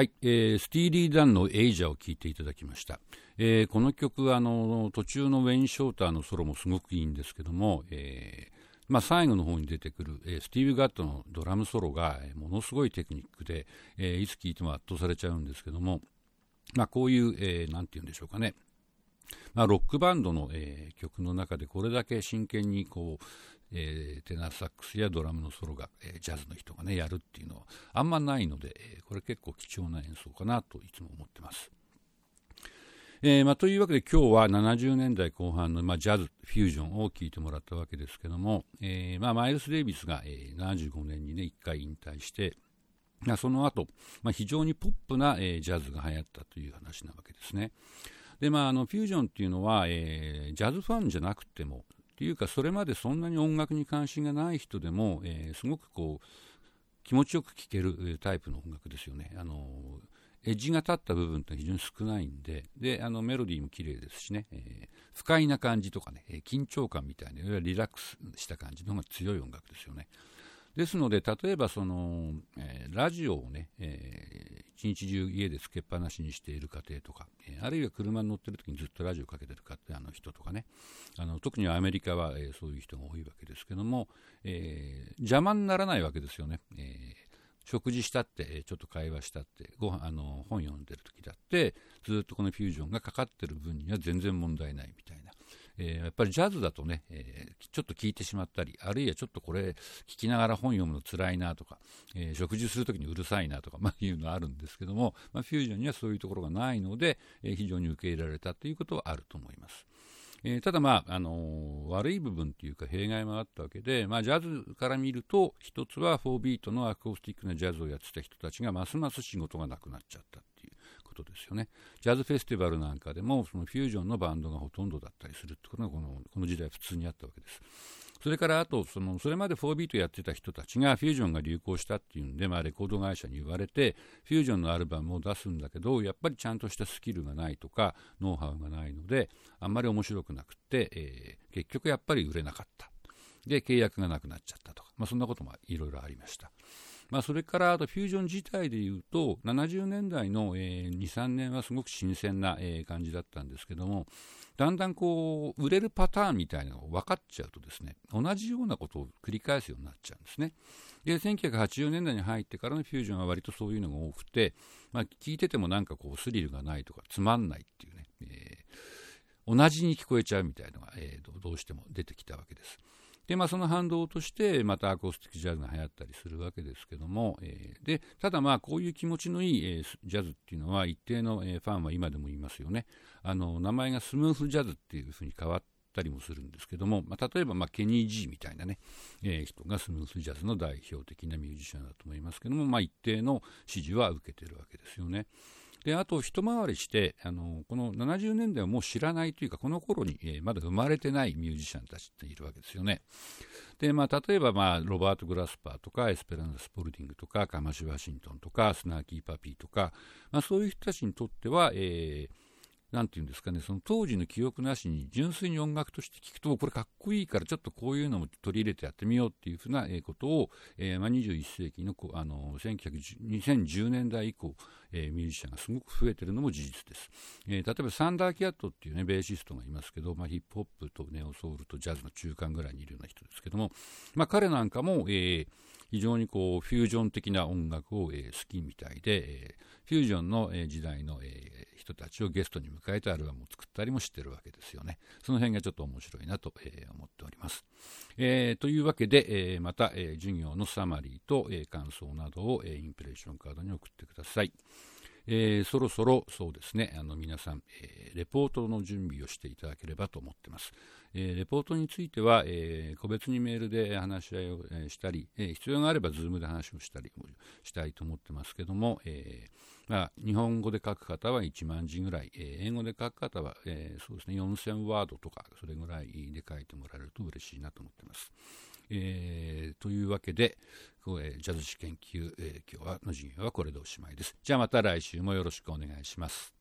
はい、えー、スティーリー・ダンの「エイジャー」を聴いていただきました、えー、この曲あの途中のウェイン・ショーターのソロもすごくいいんですけども、えーまあ、最後の方に出てくる、えー、スティーブ・ガッドのドラムソロが、ものすごいテクニックで、えー、いつ聴いても圧倒されちゃうんですけども、まあ、こういう、えー、て言うんでしょうかね、まあ、ロックバンドの、えー、曲の中でこれだけ真剣にこう、えー、テナーサックスやドラムのソロが、えー、ジャズの人がねやるっていうのはあんまないので、え、これ結構貴重な演奏かなといつも思ってます。えーまあ、というわけで今日は70年代後半の、まあ、ジャズフュージョンを聴いてもらったわけですけども、えーまあ、マイルス・デイビスが、えー、75年にね1回引退してまあ、その後、まあ、非常にポップな、えー、ジャズが流行ったという話なわけですね。でまあ、あのフュージョンっていうのは、えー、ジャズファンじゃなくてもっていうかそれまでそんなに音楽に関心がない人でも、えー、すごくこう気持ちよく聴けるタイプの音楽ですよね。あのエッジが立った部分って非常に少ないんでであのメロディーも綺麗ですしね、えー、不快な感じとかねえ緊張感みたいなリラックスした感じの方が強い音楽ですよね。ですので、例えばその、えー、ラジオをね、え、一日中家でつけっぱなしにしている家庭とか、えー、あるいは車に乗ってる時にずっとラジオかけてるかあの人とかね、あの特にアメリカは、えー、そういう人が多いわけですけども、えー、邪魔にならないわけですよね。えー食事したって、ちょっと会話したって、ご飯あの本読んでる時だって、ずっとこのフュージョンがかかってる分には全然問題ないみたいな。えー、やっぱりジャズだとね、えー、ちょっと聞いてしまったり、あるいはちょっとこれ聞きながら本読むの辛いなとか、えー、食事するときにうるさいなとか、まあ、いうのはあるんですけども、まあ、フュージョンにはそういうところがないので、え非常に受け入れられたということはあると思います。えー、ただ、まああのー、悪い部分というか弊害もあったわけで、まあ、ジャズから見ると一つは4ビートのアコースティックなジャズをやってた人たちがますます仕事がなくなっちゃったことですよね。ジャズフェスティバルなんかでもそのフュージョンのバンドがほとんどだったりするってことがこのこの時代普通にあったわけです。それからあとそのそれまで4ビートやってた人たちがフュージョンが流行したっていうんで、まあ、レコード会社に言われてフュージョンのアルバムを出すんだけどやっぱりちゃんとしたスキルがないとかノウハウがないのであんまり面白くなくって、えー、結局やっぱり売れなかったで契約がなくなっちゃったとか、まあ、そんなこともいろいろありました。まあ、それからあとフュージョン自体でいうと70年代の、えー、23年はすごく新鮮な、えー、感じだったんですけどもだんだんこう売れるパターンみたいなのが分かっちゃうとですね同じようなことを繰り返すようになっちゃうんですね。で1980年代に入ってからのフュージョンは割とそういうのが多くて、まあ、聞いててもなんかこうスリルがないとかつまんないっていうね、えー、同じに聞こえちゃうみたいなのが、えー、どうしても出てきたわけです。で、まあ、その反動としてまたアコースティックジャズが流行ったりするわけですけども、えー、でただまこういう気持ちのいい、えー、ジャズっていうのは一定の、えー、ファンは今でも言いますよねあの名前がスムースジャズっていうふうに変わったりもするんですけども、まあ、例えば、まあ、ケニー・ジーみたいなね、えー、人がスムースジャズの代表的なミュージシャンだと思いますけども、まあ、一定の支持は受けてるわけですよね。であと一回りしてあのこの70年代をもう知らないというかこの頃に、えー、まだ生まれてないミュージシャンたちっているわけですよね。でまあ、例えば、まあ、ロバート・グラスパーとかエスペランザ・スポルディングとかカマシ・ワシントンとかスナーキー・パピーとか、まあ、そういう人たちにとっては、えーなんていうんですかね、その当時の記憶なしに純粋に音楽として聴くと、これかっこいいからちょっとこういうのも取り入れてやってみようっていうふうなことを、えーまあ、21世紀のあの2010年代以降、えー、ミュージシャンがすごく増えてるのも事実です。えー、例えばサンダーキャットっていうね、ベーシストがいますけど、まあ、ヒップホップとネオソウルとジャズの中間ぐらいにいるような人ですけども、まあ、彼なんかも、えー、非常にこうフュージョン的な音楽を、えー、好きみたいで、えー、フュージョンの、え、時代の、え、人たちをゲストに迎えてアルバムを作ったりもしてるわけですよね。その辺がちょっと面白いなと、え、思っております。えー、というわけで、えー、また、え、授業のサマリーと、え、感想などを、え、インプレッションカードに送ってください。えー、そろそろそうですね、あの皆さん、えー、レポートの準備をしていただければと思っています。えー、レポートについては、え個別にメールで話し合いを、したり、え必要があれば Zoom で話をしたりしたいと思ってますけども、えまあ、日本語で書く方は1万字ぐらい、え英語で書く方は、えそうですね、4000ワードとか、それぐらいで書いてもらえると嬉しいなと思ってます。えー、というわけで、えジャズ史研究、え、今日はの授業はこれでおしまいです。じゃあまた来週もよろしくお願いします。